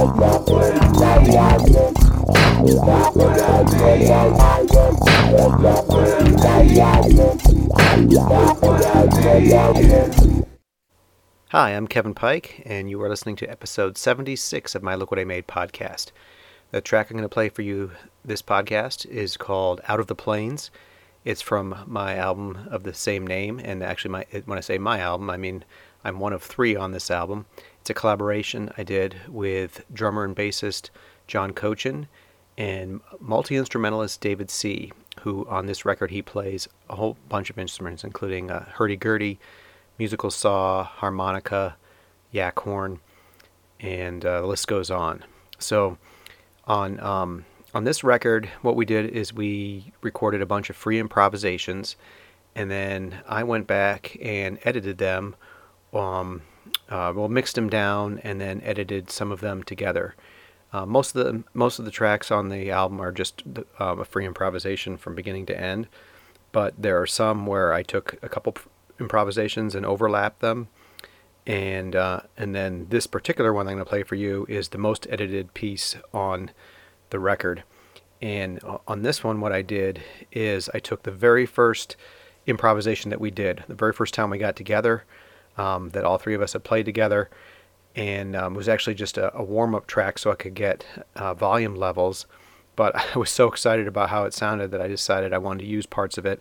Hi, I'm Kevin Pike, and you are listening to episode 76 of my Look What I Made podcast. The track I'm going to play for you this podcast is called Out of the Plains. It's from my album of the same name, and actually, my when I say my album, I mean I'm one of three on this album. It's a collaboration I did with drummer and bassist John Cochin and multi instrumentalist David C., who on this record he plays a whole bunch of instruments, including a hurdy-gurdy, musical saw, harmonica, yak horn, and uh, the list goes on. So on um, on this record, what we did is we recorded a bunch of free improvisations, and then I went back and edited them. Um, uh, well, mixed them down and then edited some of them together. Uh, most of the most of the tracks on the album are just uh, a free improvisation from beginning to end, but there are some where I took a couple improvisations and overlapped them, and uh, and then this particular one I'm going to play for you is the most edited piece on the record. And on this one, what I did is I took the very first improvisation that we did, the very first time we got together, um, that all three of us had played together and um, was actually just a, a warm up track so I could get uh, volume levels. But I was so excited about how it sounded that I decided I wanted to use parts of it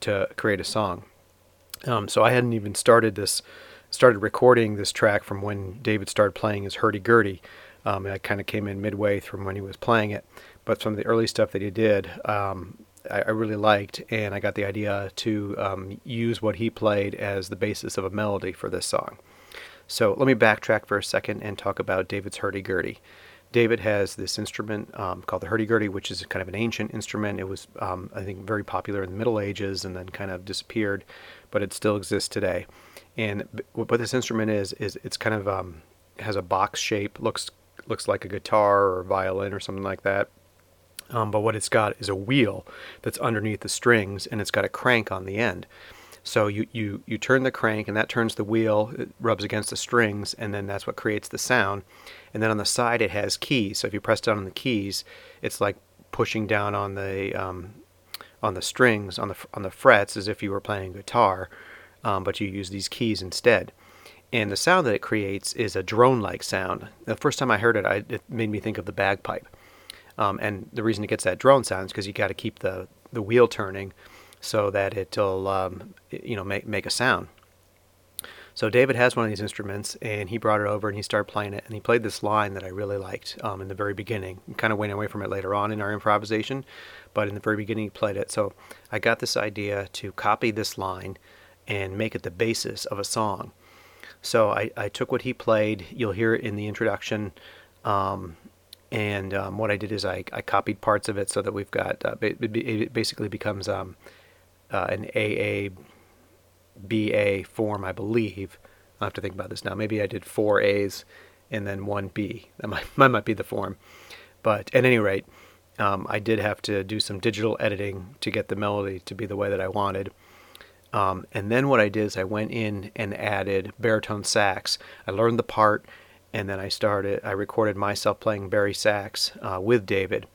to create a song. Um, so I hadn't even started this, started recording this track from when David started playing his hurdy gurdy. Um, I kind of came in midway from when he was playing it, but some of the early stuff that he did, um, I, I, really liked, and I got the idea to um, use what he played as the basis of a melody for this song. So let me backtrack for a second and talk about David's hurdy-gurdy. David has this instrument um, called the hurdy-gurdy, which is kind of an ancient instrument. It was, um, I think, very popular in the Middle Ages and then kind of disappeared, but it still exists today. And what this instrument is is it's kind of um, has a box shape, looks looks like a guitar or a violin or something like that. Um, but what it's got is a wheel that's underneath the strings, and it's got a crank on the end. So you, you, you turn the crank and that turns the wheel, it rubs against the strings, and then that's what creates the sound. And then on the side it has keys. So if you press down on the keys, it's like pushing down on the um, on the strings on the on the frets as if you were playing guitar, um, but you use these keys instead. And the sound that it creates is a drone-like sound. The first time I heard it, I, it made me think of the bagpipe. Um, and the reason it gets that drone sound is because you got to keep the the wheel turning so that it'll um, you know make make a sound. So David has one of these instruments, and he brought it over and he started playing it. And he played this line that I really liked um, in the very beginning. Kind of went away from it later on in our improvisation, but in the very beginning he played it. So I got this idea to copy this line and make it the basis of a song. So I, I took what he played. You'll hear it in the introduction. Um, and um, what I did is I, I copied parts of it so that we've got uh, it basically becomes um, uh, an AA BA form, I believe. i have to think about this now. Maybe I did four A's and then one B. That might, that might be the form. But at any rate, um, I did have to do some digital editing to get the melody to be the way that I wanted. Um, and then what I did is I went in and added baritone sax. I learned the part, and then I started. I recorded myself playing bari sax uh, with David.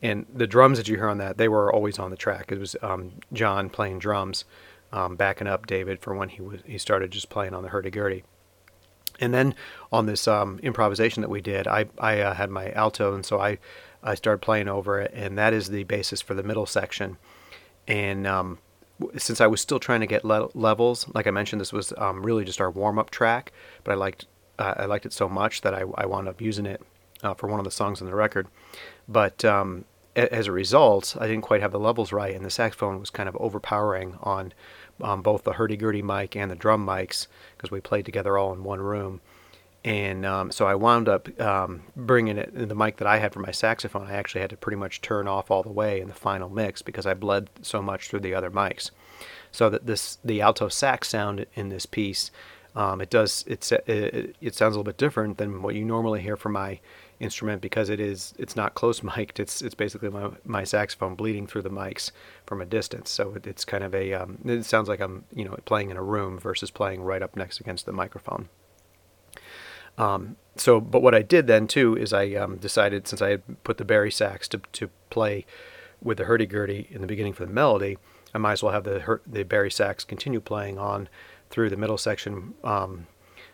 And the drums that you hear on that they were always on the track. It was um, john playing drums um, backing up david for when he was he started just playing on the hurdy-gurdy and then on this um, improvisation that we did i, I uh, had my alto and so I, I started playing over it and that is the basis for the middle section. And um, since i was still trying to get le- levels like i mentioned this was um, really just our warm-up track but i liked uh, i liked it so much that i, I wound up using it uh, for one of the songs on the record but um, a- as a result, I didn't quite have the levels right, and the saxophone was kind of overpowering on um, both the hurdy-gurdy mic and the drum mics because we played together all in one room. And um, so I wound up um, bringing it the mic that I had for my saxophone. I actually had to pretty much turn off all the way in the final mix because I bled so much through the other mics. So that this the alto sax sound in this piece, um, it does it's it, it sounds a little bit different than what you normally hear from my instrument because it is it's not close mic'd. It's it's basically my, my saxophone bleeding through the mics from a distance. So it, it's kind of a um, it sounds like I'm you know playing in a room versus playing right up next against the microphone. Um, so, but what I did then too is I um, decided since I had put the bari sax to, to play with the hurdy-gurdy in the beginning for the melody, I might as well have the the bari sax continue playing on through the middle section um,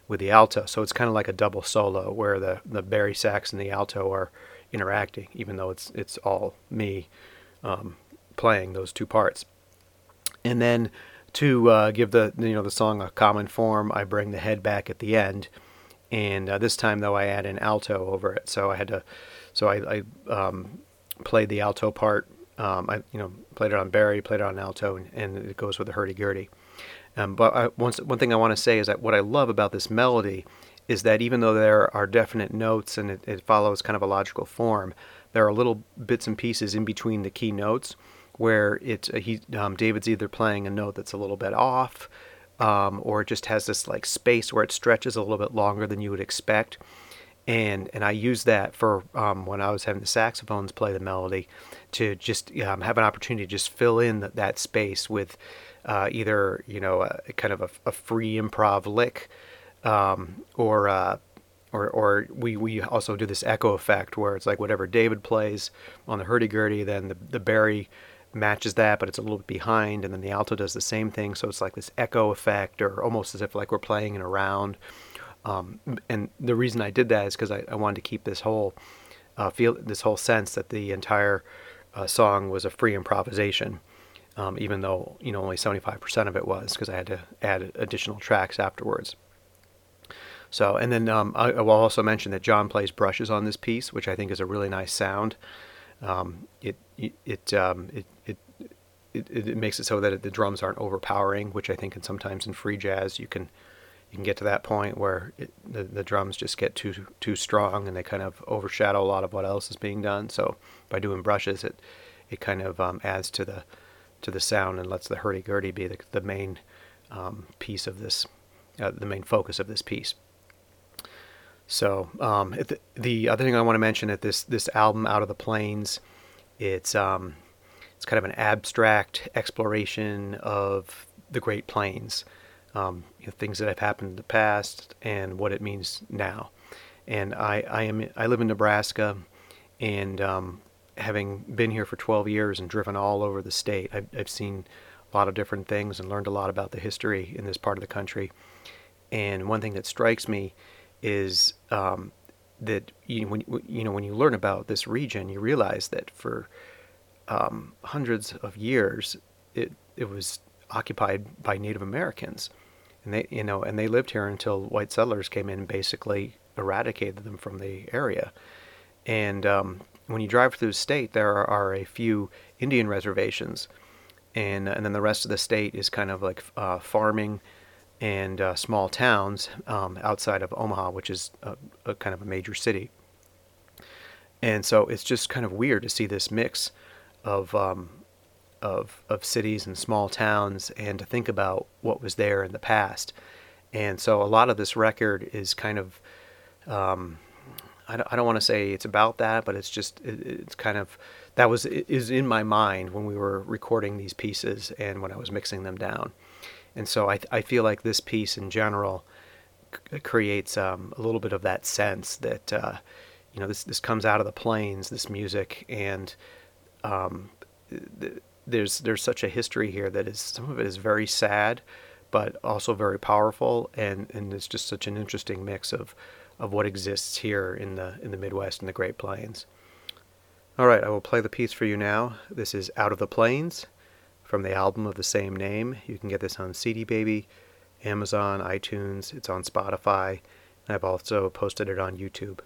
with the alto. So it's kind of like a double solo where the the bari sax and the alto are interacting, even though it's it's all me um, playing those two parts. And then to uh, give the you know the song a common form, I bring the head back at the end, and uh, this time though I add an alto over it. So I had to, so I, I um, played the alto part. Um, I you know played it on bari, played it on alto, and, and it goes with the hurdy gurdy. Um, but I, one one thing I want to say is that what I love about this melody is that even though there are definite notes and it, it follows kind of a logical form, there are little bits and pieces in between the key notes where it he um, David's either playing a note that's a little bit off, um, or it just has this like space where it stretches a little bit longer than you would expect. And and I use that for um, when I was having the saxophones play the melody, to just um, have an opportunity to just fill in that, that space with uh, either you know a, kind of a, a free improv lick, um, or uh, or or we we also do this echo effect where it's like whatever David plays on the hurdy gurdy, then the the bari matches that, but it's a little bit behind, and then the alto does the same thing. So it's like this echo effect, or almost as if like we're playing in a round. Um, and the reason I did that is because I, I, wanted to keep this whole uh, feel, this whole sense that the entire uh, song was a free improvisation, um, even though you know only 75% of it was because I had to add additional tracks afterwards. So, and then um, I, I, will also mention that John plays brushes on this piece, which I think is a really nice sound. Um, it it um, it, it it, it makes it so that the drums aren't overpowering, which I think, and sometimes in free jazz you can you can get to that point where it, the the drums just get too too strong and they kind of overshadow a lot of what else is being done. So by doing brushes, it it kind of um, adds to the to the sound and lets the hurdy gurdy be the, the main um, piece of this, uh, the main focus of this piece. So um, the, the, other thing I want to mention that this this album, Out of the Plains, it's um, it's kind of an abstract exploration of the Great Plains, um, you know, things that have happened in the past and what it means now. And I, I am I live in Nebraska, and um, having been here for 12 years and driven all over the state, I've, I've seen a lot of different things and learned a lot about the history in this part of the country. And one thing that strikes me is um, that you, when you know when you learn about this region, you realize that for um, hundreds of years it it was occupied by Native Americans, and they you know and they lived here until white settlers came in and basically eradicated them from the area. And um, when you drive through the state, there are, a few Indian reservations, and and then the rest of the state is kind of like uh, farming and uh, small towns um, outside of Omaha, which is a, a, kind of a major city. And so it's just kind of weird to see this mix of um, of of cities and small towns, and to think about what was there in the past. And so a lot of this record is kind of um, I don't, I don't want to say it's about that, but it's just it, it's kind of that was is in my mind when we were recording these pieces and when I was mixing them down. And so I, I feel like this piece in general c- creates um, a little bit of that sense that, uh, you know, this, this comes out of the plains, this music, and um, th- there's, there's such a history here that is, some of it is very sad, but also very powerful. And, and it's just such an interesting mix of, of what exists here in the, in the Midwest and the Great Plains. All right, I will play the piece for you now. This is Out of the Plains from the album of the same name. You can get this on CD Baby, Amazon, iTunes, it's on Spotify, and I've also posted it on YouTube.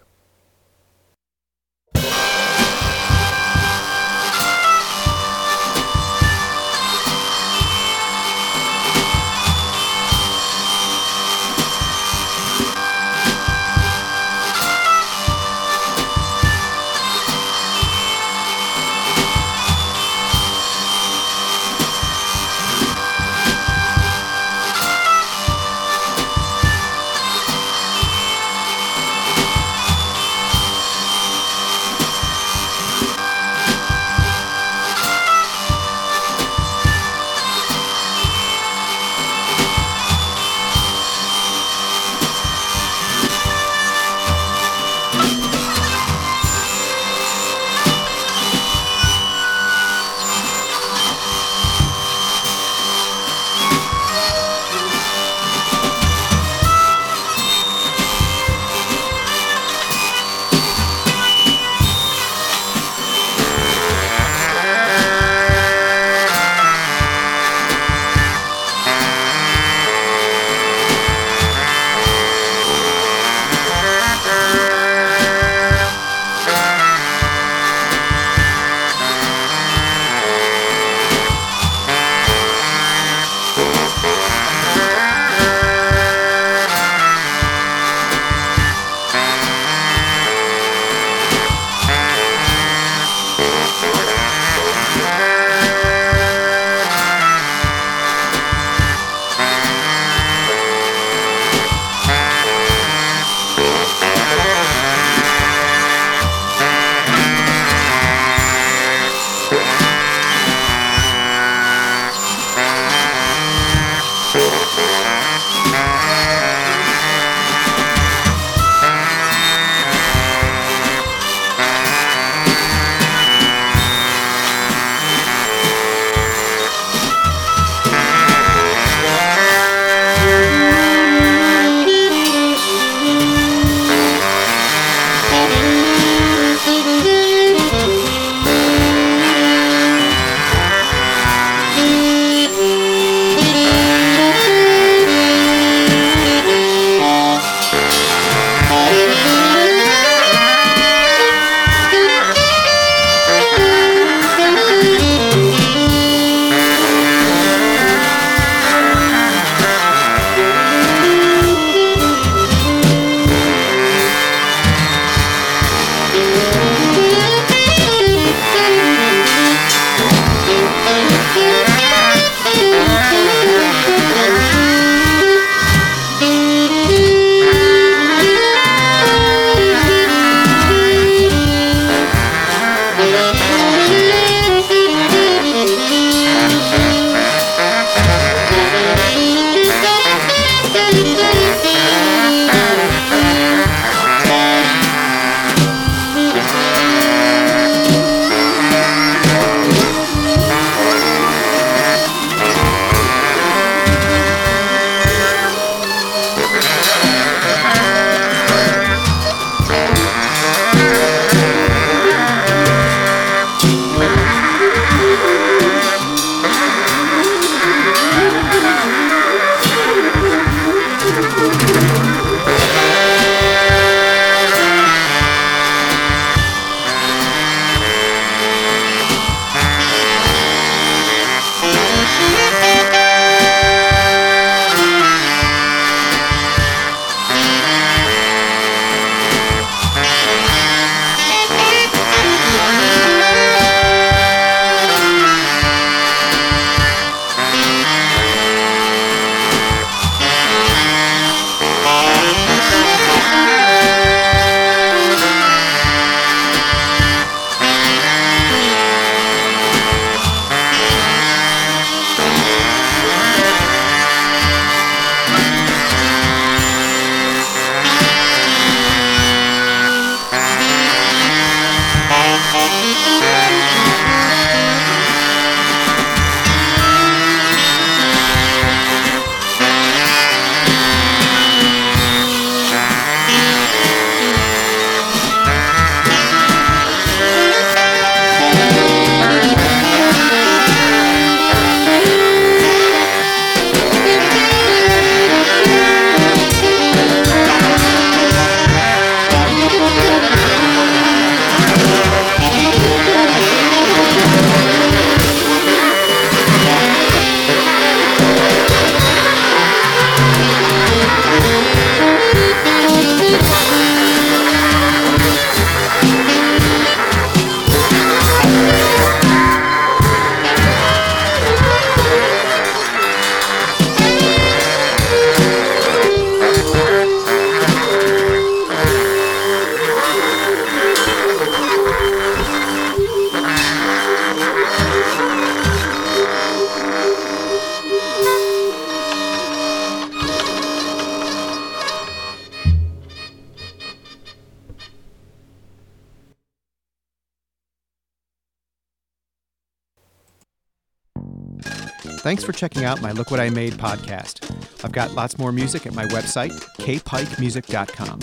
Thanks for checking out my Look What I Made podcast. I've got lots more music at my website, kpikemusic.com.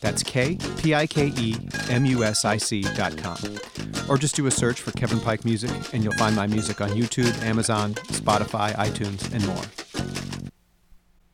That's K P I K E M U S I C.com. Or just do a search for Kevin Pike Music and you'll find my music on YouTube, Amazon, Spotify, iTunes, and more.